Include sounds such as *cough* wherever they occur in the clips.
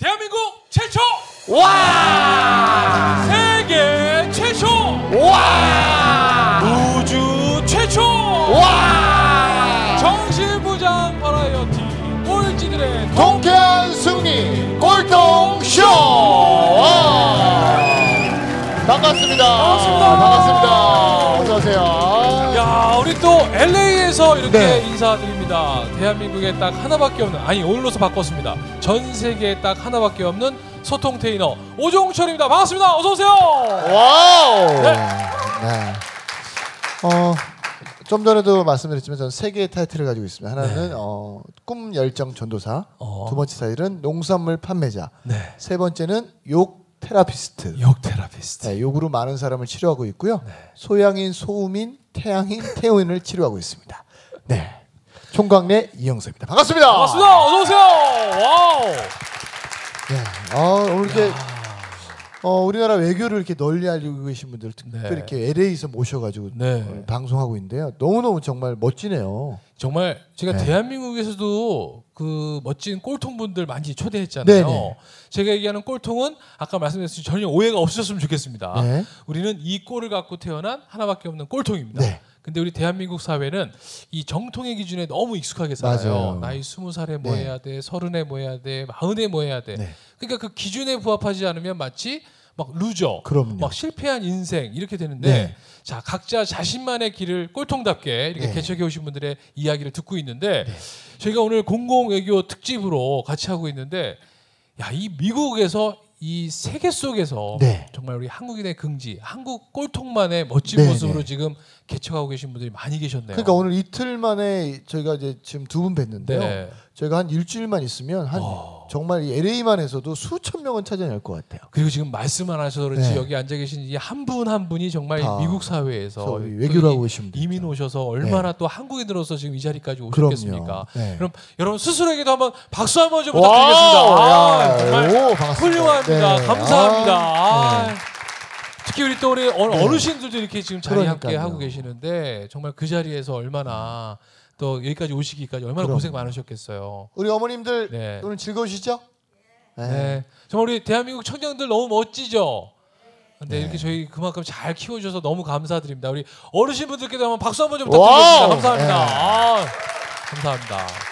대한민국 최초 와! 세계 최초 와! 우주 최초 와! 정신부장 버라이어티 꼴찌들의 통쾌한 승리 꼴통쇼! 와! 반갑습니다. 반갑습니다. 반갑습니다. LA에서 이렇게 네. 인사드립니다. 대한민국에 딱 하나밖에 없는 아니 오늘로서 바꿨습니다. 전 세계에 딱 하나밖에 없는 소통 테이너 오종철입니다. 반갑습니다. 어서 오세요. 와우! 네. 네. 어, 좀 전에도 말씀드렸지만 저는 세 개의 타이틀을 가지고 있습니다. 하나는 어, 꿈 열정 전도사, 네. 어. 두 번째 타이틀은 농산물 판매자, 네. 세 번째는 욕 therapist. 욕 therapist. 네, 욕으로 많은 사람을 치료하고 있고요. 네. 소양인, 소음인, 태양인, 태음인을 치료하고 있습니다. 네. 총각네 이영석입니다. 반갑습니다. 반갑습니다. 어서 오세요. 와우. 네. 아, 오늘 이렇게 어, 우리나라 외교를 이렇게 널리 알리고 계신 분들 특별히 네. 이렇게 LA에서 모셔가지고 네. 어, 방송하고 있는데요. 너무너무 정말 멋지네요. 정말 제가 네. 대한민국에서도 그 멋진 꼴통분들 많이 초대했잖아요. 네네. 제가 얘기하는 꼴통은 아까 말씀드렸듯이 전혀 오해가 없으셨으면 좋겠습니다. 네. 우리는 이 꼴을 갖고 태어난 하나밖에 없는 꼴통입니다. 네. 근데 우리 대한민국 사회는 이 정통의 기준에 너무 익숙하게 살아요. 맞아요. 나이 스무 살에 뭐 네. 해야 돼, 서른에 뭐 해야 돼, 마흔에 뭐 해야 돼. 네. 그러니까 그 기준에 부합하지 않으면 마치 막 loser, 그럼요. 막 실패한 인생 이렇게 되는데 네. 자 각자 자신만의 길을 꼴통답게 이렇게 네. 개척해 오신 분들의 이야기를 듣고 있는데 저희가 오늘 공공 외교 특집으로 같이 하고 있는데 야 이 미국에서 이 세계 속에서 네. 정말 우리 한국인의 긍지, 한국 꼴통만의 멋진 네, 모습으로 네. 지금 개척하고 계신 분들이 많이 계셨네요. 그러니까 오늘 이틀 만에 저희가 이제 지금 두 분 뵀는데요. 네. 저희가 한 일주일만 있으면 한 어. 정말 이 LA만 해서도 수천 명은 찾아낼 것 같아요. 그리고 지금 말씀 안 하셔서 그렇지 네. 여기 앉아 계신 이 한 분 한 분이 정말 다 미국 사회에서 하고 계신 분들. 이민 오셔서 얼마나 또 한국인으로서 지금 이 자리까지. 오셨겠습니까? 네. 그럼 여러분 스스로에게도 한번 박수 한번 좀 부탁드리겠습니다. 훌륭합니다. 네. 감사합니다. 아, 아, 네. 특히 우리 또 우리 어- 네. 어르신들도 이렇게 지금 자리 함께. 하고 계시는데 정말 그 자리에서 얼마나 또 여기까지 오시기까지 얼마나 그럼요. 고생 많으셨겠어요. 우리 어머님들 네. 오늘 즐거우시죠? 네. 정말 우리 대한민국 청년들 너무 멋지죠. 근데 네. 이렇게 저희 그만큼 잘 키워주셔서 너무 감사드립니다. 우리 어르신분들께도 한번 박수 한번 좀 와우. 부탁드리겠습니다. 감사합니다. 네. 아, 감사합니다.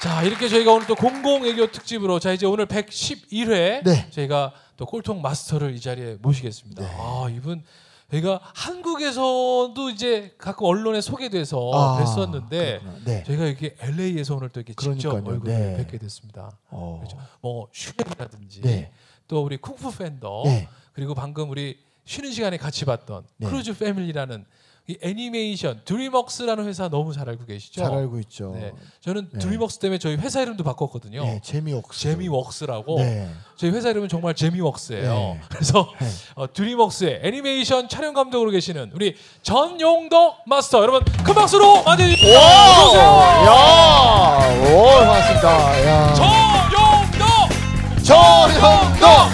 자 이렇게 저희가 오늘 또 공공외교 특집으로 자 이제 오늘 111회 네. 저희가 또 꼴통 마스터를 이 자리에 모시겠습니다. 네. 아 이분 저희가 한국에서도 이제 가끔 언론에 소개돼서 아, 뵀었는데. 네. 저희가 이렇게 LA에서 오늘 또 이렇게 직접 그러니까요. 얼굴을 네. 뵙게 됐습니다. 어. 그렇죠. 뭐 슈렉이라든지 네. 또 우리 쿵푸 팬더 네. 그리고 방금 우리 쉬는 시간에 같이 봤던 네. 크루즈 패밀리라는 이 애니메이션 드림웍스라는 회사 너무 잘 알고 계시죠? 잘 알고 있죠. 네. 저는 네. 드림웍스 때문에 저희 회사 이름도 바꿨거든요. 네, 재미웍스. 재미웍스라고 네. 저희 회사 이름은 정말 재미웍스예요. 네. *laughs* 그래서 네. 어, 드림웍스의 애니메이션 촬영 감독으로 계시는 우리 전용덕 마스터 여러분 큰 박수로 맞이해주세요. 야! 오, 반갑습니다. 야. 전용덕 전영덕!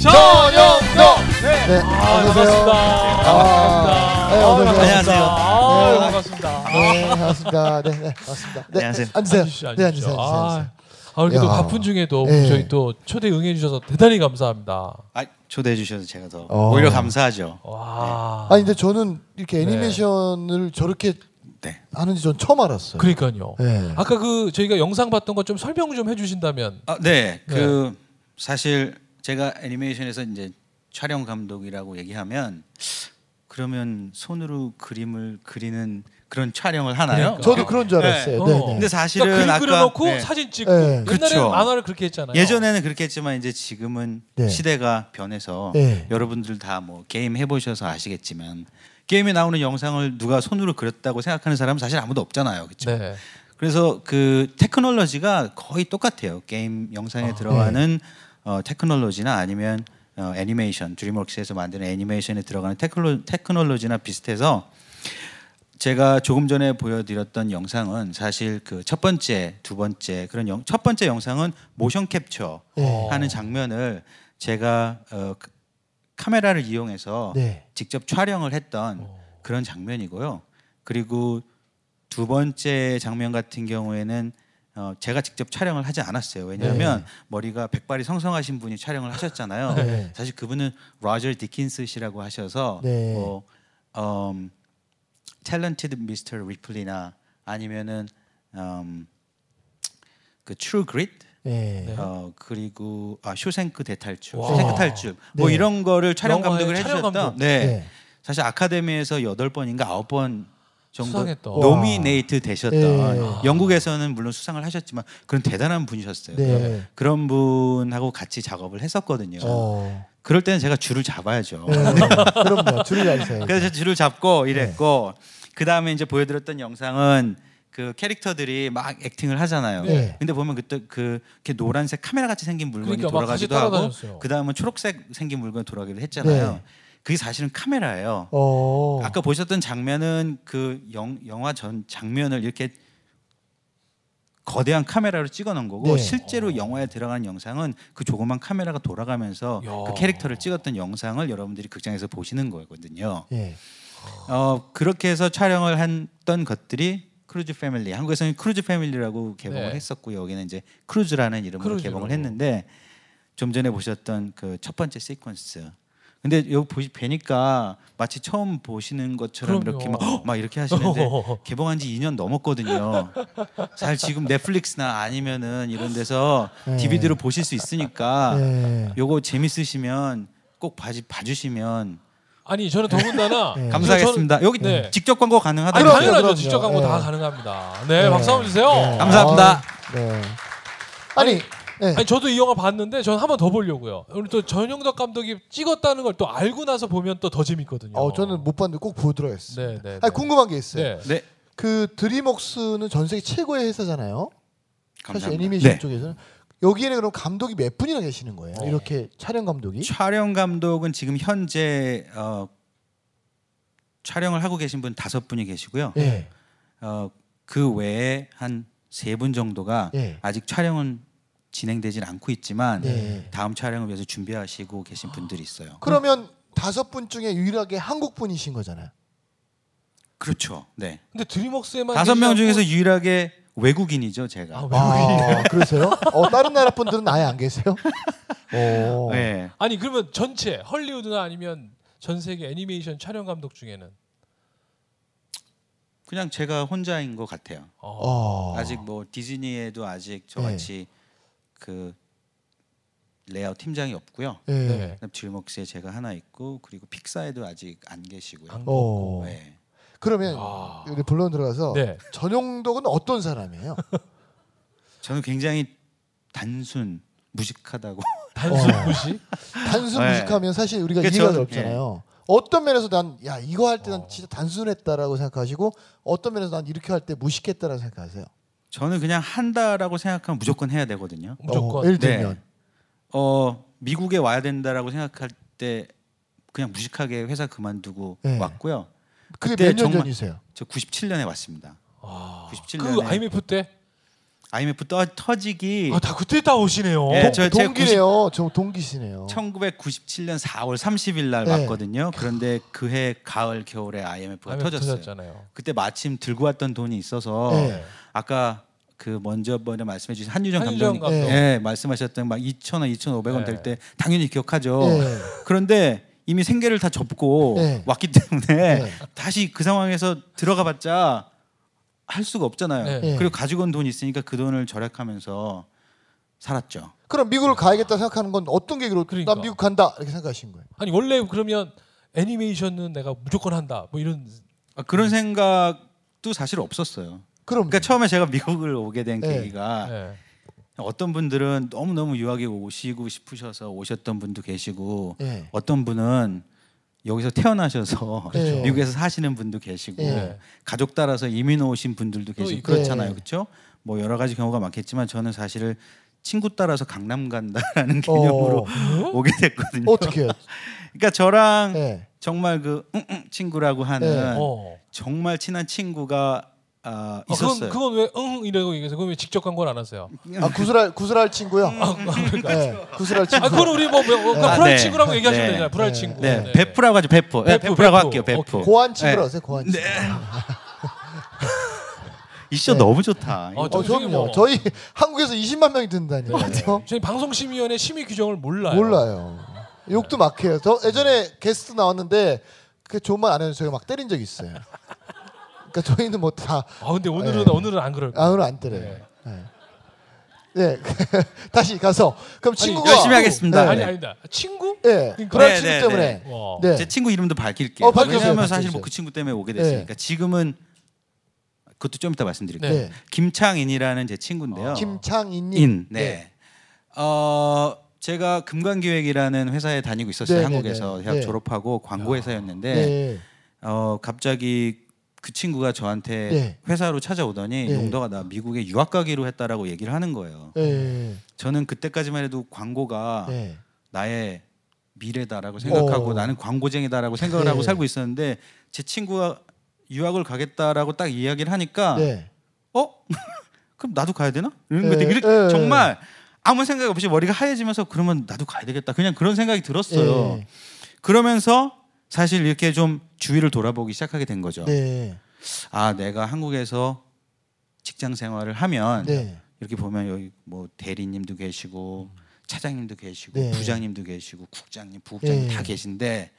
전영덕! 네. 네, 아, 안녕하세요. 반갑습니다. 네, 아, 어서 오세요. 반갑습니다. 아, 네. 반갑습니다. 네, 반갑습니다. 네, 네, 반갑습니다. 네, 안녕하세요. 앉으세요. 앉으시죠, 네. 앉으세요. 아, 앉으세요. 아, 이렇게 또 야. 바쁜 중에도 네. 저희 또 초대 응해 주셔서 대단히 감사합니다. 아, 초대해 주셔서 제가 더 어. 오히려 감사하죠. 와. 아니 근데 저는 이렇게 네. 애니메이션을 저렇게 네. 하는지 전 처음 알았어요. 그러니까요. 네. 아까 그 저희가 영상 봤던 거 좀 설명 좀 해주신다면. 아, 네. 그 사실 제가 애니메이션에서 이제 촬영 감독이라고 얘기하면 그러면 손으로 그림을 그리는 그런 촬영을 하나요? 그러니까. 저도 그런 줄 알았어요. 네. 네, 어. 네. 근데 사실은 그러니까 그림 아까 그려놓고 네. 사진 찍고 네. 옛날에는 그쵸. 만화를 그렇게 했잖아요. 예전에는 그렇게 했지만 이제 지금은 네. 시대가 변해서 네. 여러분들 다 뭐 게임 해보셔서 아시겠지만 게임에 나오는 영상을 누가 손으로 그렸다고 생각하는 사람은 사실 아무도 없잖아요, 그렇죠? 네. 그래서 그 테크놀로지가 거의 똑같아요. 게임 영상에 아, 들어가는 어, 테크놀로지나 아니면 어, 애니메이션 드림웍스에서 만드는 애니메이션에 들어가는 테크놀, 테크놀로지나 비슷해서 제가 조금 전에 보여드렸던 영상은 사실 그 첫 번째, 두 번째 그런 영, 첫 번째 영상은 motion capture 네. 하는 장면을 제가 어, 그- 카메라를 이용해서 네. 직접 촬영을 했던 그런 장면이고요. 그리고 두 번째 장면 같은 경우에는 어, 제가 직접 촬영을 하지 않았어요. 왜냐하면 머리가 백발이 성성하신 분이 촬영을 하셨잖아요. 네. 사실 그분은 로저 디킨스 씨라고 하셔서 네. 뭐 음, Talented Mr. Ripley나 아니면은 음, 그 True Grit 네. 네. 어 그리고 아 쇼생크 대탈출, 와. 쇼생크 탈출 뭐 네. 이런 거를 촬영 감독을 촬영 해주셨던 감독. 네. 네. 사실 아카데미에서 여덟 번인가 아홉 번 정도 수상했던. nominate 되셨던 네. 영국에서는 물론 수상을 하셨지만 그런 대단한 분이셨어요. 네. 그런 분하고 같이 작업을 했었거든요. 어. 그럴 때는 제가 줄을 잡아야죠. 네. *laughs* 그럼요. 줄을 잡으세요. 그래서 줄을 잡고 이랬고 그 다음에 이제 보여드렸던 영상은 그 캐릭터들이 막 액팅을 하잖아요. 네. 근데 보면 그때 그 이렇게 노란색 카메라 같이 생긴 물건이 그러니까 돌아가기도 하고. 그 다음은 초록색 생긴 물건이 돌아가기도 했잖아요. 네. 그게 사실은 카메라예요. 어. 아까 보셨던 장면은 그 영, 영화 전 장면을 이렇게 거대한 카메라로 찍어놓은 거고 네. 실제로 영화에 들어간 영상은 그 조그만 카메라가 돌아가면서 야. 그 캐릭터를 찍었던 영상을 여러분들이 극장에서 보시는 거거든요. 예. 어 그렇게 해서 촬영을 했던 것들이 크루즈 패밀리 한국에서는 크루즈 패밀리라고 개봉을 네. 했었고 여기는 이제 크루즈라는 이름으로 크루즈로. 개봉을 했는데 좀 전에 보셨던 그 첫 번째 시퀀스 근데 여기 보시 뵈니까 마치 처음 보시는 것처럼 그럼요. 이렇게 막, 헉! 막 이렇게 하시는데 *laughs* 개봉한 지 2년 넘었거든요. 사실 지금 넷플릭스나 아니면은 이런 데서 네. DVD로 보실 수 있으니까 네. 요거 재밌으시면 꼭 봐주, 봐주시면 아니 저는 더군다나 *laughs* 네. 감사하겠습니다. 여기 네. 직접 광고 아니 가능하다고요. 그럼요, 당연하죠. 그럼요. 직접 광고 다 네. 가능합니다. 네, 네. 박수 한번 주세요. 네. 감사합니다. 아, 네. 아니, 네. 아니 저도 이 영화 봤는데 저는 한 번 더 보려고요. 우리 또 전용덕 감독이 찍었다는 걸 또 알고 나서 보면 또 더 재밌거든요. 어, 저는 못 봤는데 꼭 보도록 하겠습니다. 네, 네. 아니, 네. 궁금한 게 있어요. 네. 네. 그 드림웍스는 전 세계 최고의 회사잖아요. 사실 감사합니다. 애니메이션 네. 쪽에서는 여기에는 그럼 감독이 몇 분이나 계시는 거예요? 어. 이렇게 촬영 감독이? 촬영 감독은 지금 현재 어, 촬영을 하고 계신 분 다섯 분이 계시고요. 예. 어, 그 외에 한 세 분 정도가 예. 아직 촬영은 진행되진 않고 있지만 네. 다음 촬영을 위해서 준비하시고 계신 분들이 있어요. 그러면 다섯 분 중에 유일하게 한국 분이신 거잖아요. 그렇죠. 네. 근데 드림웍스에만 다섯 명 중에서 유일하게 외국인이죠, 제가. 아, 외국인. 아, 그러세요? 어, 다른 나라 분들은 아예 안 계세요? 어. 네. 아니 그러면 전체 헐리우드나 아니면 전 세계 애니메이션 촬영 감독 중에는 그냥 제가 혼자인 것 같아요. 어. 어. 아직 뭐 디즈니에도 아직 저같이 그 레이아웃 팀장이 없고요. 예. 네. 그다음 드림웍스에 제가 하나 있고 그리고 픽사에도 아직 안 계시고요. 안 어. 네. 그러면 아. 우리 본론 들어가서 네. 전용덕은 어떤 사람이에요? *laughs* 저는 굉장히 단순 무식하다고. *laughs* 단순 어. 무시? 단순 네. 무식하면 사실 우리가 그러니까 이해가 저는- 어렵잖아요. 어떤 면에서 난 야 이거 할 때난 어. 진짜 단순했다라고 생각하시고 어떤 면에서 난 이렇게 할 때 무식했다라고 생각하세요. 저는 그냥 한다라고 생각하면 무조건 해야 되거든요. 무조건. 어, 예를 네. 들면 어 미국에 와야 된다라고 생각할 때 그냥 무식하게 회사 그만두고 네. 왔고요. 그게 그때 몇년 정말- 전이세요? 저 97년에 왔습니다. 아. 97년에. 그 IMF 때? IMF 떠, 터지기 아, 다 그때 다 오시네요. 예, 동, 동기네요. 저 동기시네요. 1997년 4월 30일 날 네. 왔거든요. 그런데 그해 가을 겨울에 IMF가 IMF 터졌어요. 터졌잖아요. 그때 마침 들고 왔던 돈이 있어서 네. 아까 그 먼저 번에 말씀해 주신 한유정 감독님 감독. 예, 말씀하셨던 막 2,000원, 2,500원 될 때 당연히 기억하죠. 예. 그런데 이미 생계를 다 접고 네. 왔기 때문에 네. 다시 그 상황에서 들어가 봤자 할 수가 없잖아요. 네. 네. 그리고 가지고 온 돈이 있으니까 그 돈을 절약하면서 살았죠. 그럼 미국을 가야겠다 생각하는 건 어떤 계기로 그러니까. 난 미국 간다 이렇게 생각하신 거예요? 아니 원래 그러면 애니메이션은 내가 무조건 한다. 뭐 이런 아, 그런 생각도 사실 없었어요. 그럼 그러니까 처음에 제가 미국을 오게 된 네. 계기가 네. 어떤 분들은 너무 너무 유학에 오시고 싶으셔서 오셨던 분도 계시고 예. 어떤 분은 여기서 태어나셔서 그렇죠. *laughs* 미국에서 사시는 분도 계시고 네. 가족 따라서 이민 오신 분들도 계시고. 그렇잖아요, 네. 그렇죠? 뭐 여러 가지 경우가 많겠지만 저는 사실을 친구 따라서 강남 간다라는 *laughs* 개념으로 어. 오게 됐거든요. 어떻게? *laughs* 그러니까 저랑 예. 정말 그 응 응 친구라고 하는 네. 어. 정말 친한 친구가 아, 아, 있었어요. 그건 그건 왜응 이러고 얘기해서 그건 왜 직접 광고를 안 하세요? 아 구슬할 구슬할 친구요. 아, 그러니까. 네, 구슬할 친구. 아 그건 우리 뭐, 뭐, 뭐 아, 불알 네. 친구라고 얘기하시면 네. 되잖아요. 불알 네. 친구. 네, 베프라고 하죠, 베프. 네, 베프, 베프 라고 베프. 할게요, 베프. 고한 친구로 네. 하세요. 고한 친구. *laughs* 이쇼 네. 너무 좋다. 어, 어, 저- 저는요. 뭐- 저희 한국에서 20만 명이 듣는다니요. 네. 저희 방송심의위원회 심의 규정을 몰라요. 몰라요. 욕도 막 해요. 저 예전에 게스트 나왔는데 그 좋은 말 안 해서 제가 막 때린 적이 있어요. 그러니까 저희는 뭐 다 아 근데 오늘은 네. 오늘은 안 그럴 거예요. 아무는 안 때려요. 네. 네. *laughs* 다시 가서 그럼 친구가 열심히 하겠습니다. 네. 아니 아니다. 친구? 예. 그러니까. 그런 네, 친구 네, 때문에. 와. 네. 제 친구 이름도 밝힐게요. 어, 밝혀주세요, 왜냐하면 사실. 뭐 그 친구 때문에 오게 됐으니까 지금은 그것도 좀 이따 말씀드릴게요. 네. 김창인이라는 제 친구인데요. 김창인님. 인. 네. 어 제가 금관기획이라는 회사에 다니고 있었어요. 네, 한국에서 네, 네. 대학 네. 졸업하고 광고 네. 회사였는데 네. 어 갑자기 그 친구가 저한테 네. 회사로 찾아오더니 네. 용도가 나 미국에 유학 가기로 했다라고 얘기를 하는 거예요. 네. 저는 그때까지만 해도 광고가 네. 나의 미래다라고 생각하고 어. 나는 광고쟁이다라고 생각을 네. 하고 살고 있었는데 제 친구가 유학을 가겠다라고 딱 이야기를 하니까 네. 어 *laughs* 그럼 나도 가야 되나 이런 이렇게 네. 정말 아무 생각 없이 머리가 하얘지면서 그러면 나도 가야 되겠다 그냥 그런 생각이 들었어요 네. 그러면서 사실 이렇게 좀 주위를 돌아보기 시작하게 된 거죠 네. 아 내가 한국에서 직장 생활을 하면 네. 이렇게 보면 여기 뭐 대리님도 계시고 차장님도 계시고 네. 부장님도 계시고 국장님, 부국장님 네. 다 계신데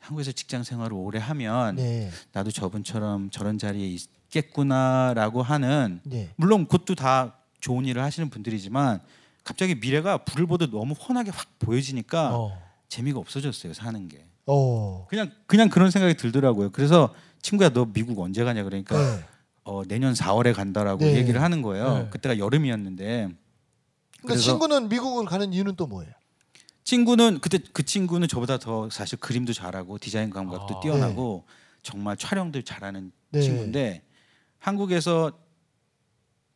한국에서 직장 생활을 오래 하면 네. 나도 저분처럼 저런 자리에 있겠구나라고 하는 네. 물론 그것도 다 좋은 일을 하시는 분들이지만 갑자기 미래가 불을 보듯 너무 훤하게 확 보여지니까 어. 재미가 없어졌어요 사는 게 어. 그냥 그냥 그런 생각이 들더라고요 그래서 친구야 너 미국 언제 가냐 그러니까 네. 어, 내년 4월에 간다라고 네. 얘기를 하는 거예요 네. 그때가 여름이었는데 그러니까 그래서- 친구는 미국을 가는 이유는 또 뭐예요? 친구는 그때 그 친구는 저보다 더 사실 그림도 잘하고 디자인 감각도 아. 뛰어나고 정말 촬영들 잘하는 네. 친구인데 한국에서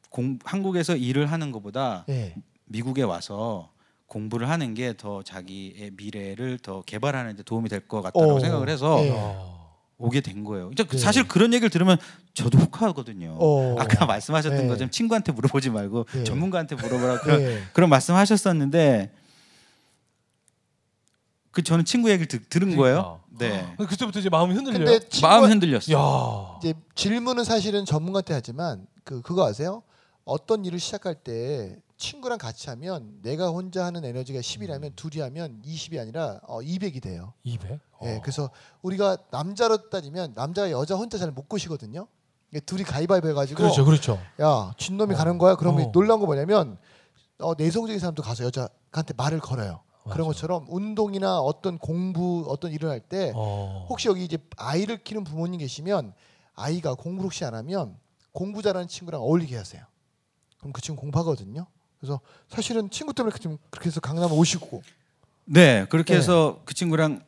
공 한국에서 일을 하는 것보다 네. 미국에 와서 공부를 하는 게 더 자기의 미래를 더 개발하는 데 도움이 될 것 같다고 어. 생각을 해서 네. 어. 오게 된 거예요. 이제 네. 사실 그런 얘기를 들으면 저도 혹하거든요. 어. 아까 *laughs* 말씀하셨던 네. 것처럼 친구한테 물어보지 말고 네. 전문가한테 물어보라 그런 네. 그런 말씀하셨었는데 그 저는 친구 얘기를 듣, 들은 거예요. 네. 근데 그때부터 이제 마음이 흔들려요. 마음 흔들렸어요. 야. 이제 질문은 사실은 전문가한테 하지만 그 그거 아세요? 어떤 일을 시작할 때 친구랑 같이 하면 내가 혼자 하는 에너지가 10이라면 둘이 하면 20이 아니라 어, 200이 돼요. 200. 예, 어. 그래서 우리가 남자로 따지면 남자가 여자 혼자 잘 못 꼬시거든요. 둘이 가위바위보 해가지고 그렇죠, 그렇죠. 야 진놈이 어. 가는 거야. 그러면 어. 놀란 거 뭐냐면 어, 내성적인 사람도 가서 여자한테 말을 걸어요. 그런 맞아. 것처럼 운동이나 어떤 공부 어떤 일을 할때 어. 혹시 여기 이제 아이를 키우는 부모님 계시면 아이가 공부를 혹시 안 하면 공부 잘하는 친구랑 어울리게 하세요. 그럼 그 친구 공부하거든요. 그래서 사실은 친구 때문에 좀 그렇게 해서 강남 오시고 네, 그렇게 네. 해서 그 친구랑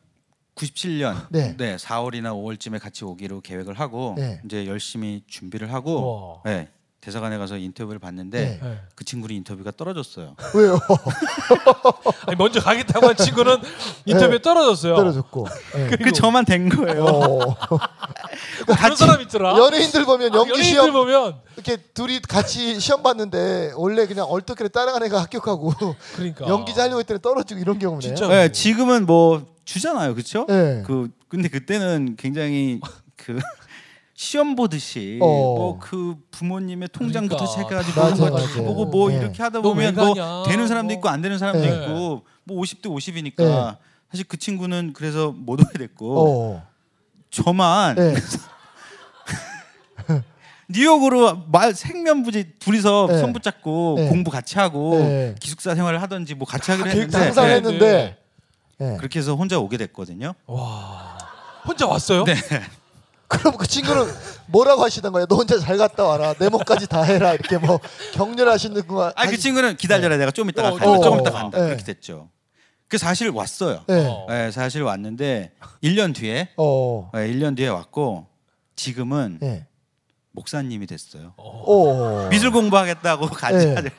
97년 네. 네. 4월이나 5월쯤에 같이 오기로 계획을 하고 네. 이제 열심히 준비를 하고 와. 네, 대사관에 가서 인터뷰를 봤는데 네. 네. 그 친구는 인터뷰가 떨어졌어요. 왜요? *laughs* 아니, 먼저 가겠다고 한 친구는 인터뷰에 떨어졌어요. 네. 떨어졌고. 네. 그리고 그 저만 된 거예요. 어. 그런 사람 있더라. 연예인들 보면 연기 연예인들 시험 보면 이렇게 둘이 같이 시험 봤는데 원래 그냥 얼떨결에 따라간 애가 합격하고 그러니까 연기자 하려고 했더니 떨어지고 이런 경우네요. 진짜. 네, 지금은 뭐 주잖아요, 그렇죠? 네. 그 근데 그때는 굉장히 그 시험 보듯이 어. 뭐그 부모님의 통장부터 그러니까. 체크해가지고 맞아요, 그런 거 맞아요. 다 보고 뭐 네. 이렇게 하다 보면 뭐 되는 사람도 뭐. 있고 안 되는 사람도 네. 있고 뭐 50대 50이니까 네. 사실 그 친구는 그래서 못 오게 됐고 어. 저만 네. *laughs* 뉴욕으로 말 생면부지 둘이서 네. 손 붙잡고 네. 공부 같이 하고 네. 기숙사 생활을 하든지 뭐 같이 하기로 계획 했는데 다 항상 네, 했는데 네. 그렇게 해서 혼자 오게 됐거든요. 와. 혼자 왔어요? 네. 그럼 그 친구는 뭐라고 하시던 거예요? 너 혼자 잘 갔다 와라. 내 목까지 다 해라. 이렇게 뭐 격려하시는 거. 아그 친구는 기다려라 내가 좀 이따가 어, 간다. 어, 조금 어, 이따 간다. 네. 그렇게 됐죠. 그 사실 왔어요. 네. 어. 네, 사실 왔는데 1년 뒤에 어. 네, 1년 뒤에 왔고 지금은 네. 목사님이 됐어요. 어. 미술 공부하겠다고 *laughs* 같이 네.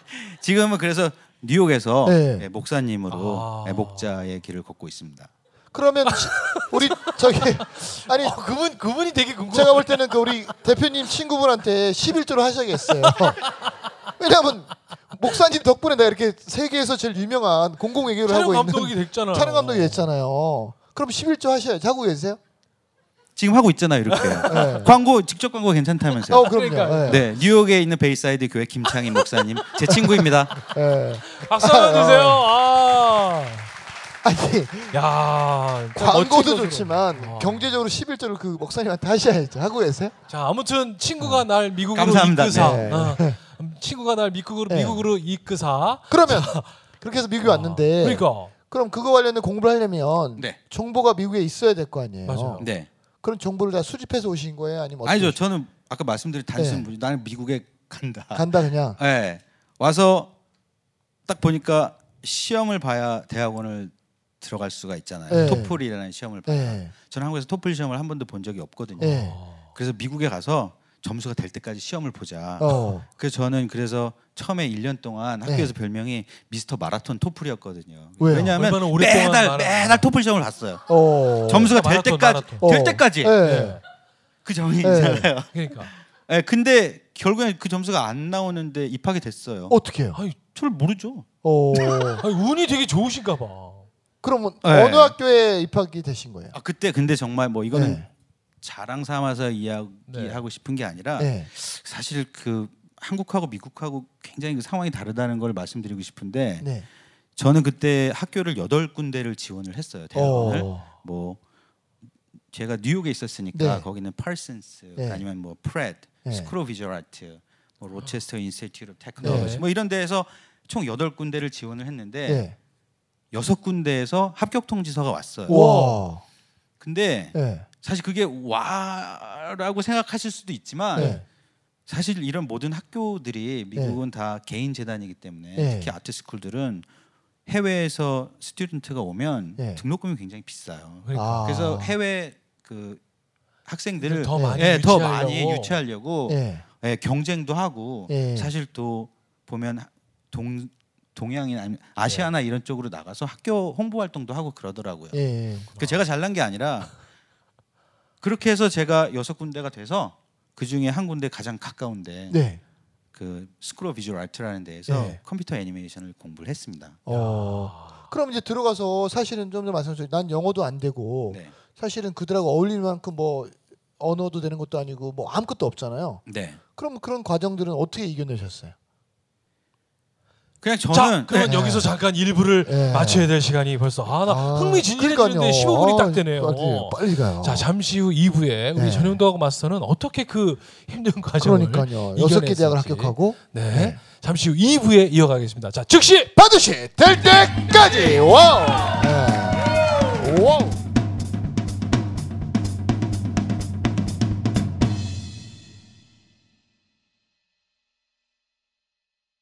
지금은 그래서 뉴욕에서 네. 네, 목사님으로 아. 네, 목자의 길을 걷고 있습니다. 그러면 치- 우리 저기 *laughs* 아니 어, 그분 그분이 되게 궁금해. 제가 볼 때는 그 우리 대표님 친구분한테 11조로 하셔야겠어요. *laughs* 왜냐하면 목사님 덕분에 내가 이렇게 세계에서 제일 유명한 공공 외교를 촬영 하고 감독이 있는 됐잖아요. 촬영 감독이 됐잖아요. 그럼 11조 하셔야지 하고 계세요? 지금 하고 있잖아요, 이렇게. *laughs* 네. 광고 직접 광고 괜찮다면서요. 어 그럼요. 네. 네, 뉴욕에 있는 베이사이드 교회 김창희 목사님 제 친구입니다. 네. 박수 한번 주세요. 아. 아니 야. 참 광고도. 좋지만 어. 경제적으로 11조를 그 목사님한테 하셔야죠. 하고 계세요? 자, 아무튼 친구가 날 미국으로 감사합니다. 이끄사. 네. 어. 음, 친구가 날 미국으로 네. 미국으로 이끄사. 그러면 그렇게 해서 미국에 왔는데 그러니까. 그럼 그거 관련된 공부를 하려면 네. 정보가 미국에 있어야 될 거 아니에요. 맞아요. 네. 그런 정보를 다 수집해서 오신 거예요? 아니면 아니죠. 오신 저는 아까 말씀드린 단순 네. 분이 나는 미국에 간다. 간다 그냥. 네. 와서 딱 보니까 시험을 봐야 대학원을 들어갈 수가 있잖아요. 네. 토플이라는 시험을 봐야. 네. 저는 한국에서 토플 시험을 한 번도 본 적이 없거든요. 네. 그래서 미국에 가서 점수가 될 때까지 시험을 보자. 어. 그래서 저는 그래서 처음에 1년 동안 네. 학교에서 별명이 미스터 마라톤 토플이었거든요. 왜요? 왜냐하면 매달 마라- 매달 토플 시험을 봤어요. 어. 점수가 될 마라톤, 때까지 마라톤. 될 어. 때까지 네. 그 점이 네. 있잖아요. 그러니까. 예, *laughs* 근데 결국엔 그 점수가 안 나오는데 입학이 됐어요. 어떻게 해요? 아니, 저를 모르죠. 어. 아니, 운이 되게 좋으신가 봐. 그러면 네. 어느 학교에 입학이 되신 거예요? 아, 그때 근데 정말 뭐 이거는 네. 자랑 삼아서 네. 이야기하고 싶은 게 아니라 네. 사실 그 한국하고 미국하고 굉장히 그 상황이 다르다는 걸 말씀드리고 싶은데 네. 저는 그때 학교를 여덟 군데를 지원을 했어요 대학원을 어. 뭐 제가 뉴욕에 있었으니까 네. 거기는 Parsons 네. 아니면 뭐 Pratt, 네. 아트, 뭐 Rochester Institute of 네. Technology 뭐 이런 데에서 총 여덟 군데를 지원을 했는데 네. 여섯 군데에서 합격 통지서가 왔어요. 와. 근데 네. 사실 그게 와라고 생각하실 수도 있지만 네. 사실 이런 모든 학교들이 미국은 다 개인 재단이기 때문에 네. 특히 art school들은 해외에서 student가 오면 네. 등록금이 굉장히 비싸요. 그러니까. 아. 그래서 해외 그 학생들을 더 많이 예, 더 유치하려고. 많이 유치하려고 네. 예, 경쟁도 하고 예. 사실 또 보면 동 동양인 아니면 아시아나 이런 쪽으로 나가서 학교 홍보 활동도 하고 그러더라고요. 예. 그 제가 잘난 게 아니라 그렇게 해서 제가 여섯 군데가 돼서 그 중에 한 군데 가장 가까운데 네. 그 School of Visual Art라는 데에서 네. 컴퓨터 애니메이션을 공부를 했습니다. 어. 그럼 이제 들어가서 사실은 좀 더 말씀하셨죠. 난 영어도 안 되고 네. 사실은 그들하고 어울릴 만큼 뭐 언어도 되는 것도 아니고 뭐 아무것도 없잖아요. 네. 그럼 그런 과정들은 어떻게 이겨내셨어요? 그냥 자, 저는 그러면 네. 여기서 잠깐 1부를 네. 마쳐야 될 시간이 벌써 아, 나 아, 흥미진진해지는데 그러니까요. 15분이 딱 아, 되네요. 맞아요. 빨리 가요. 자, 잠시 후 2부에 우리 네. 전용도하고 마스터는 어떻게 그 힘든 과정을 그러니까요. 여섯 개 대학을. 합격하고 네. 네. 잠시 후 2부에 이어가겠습니다. 자, 즉시 반드시 될 때까지 wow. 네. wow.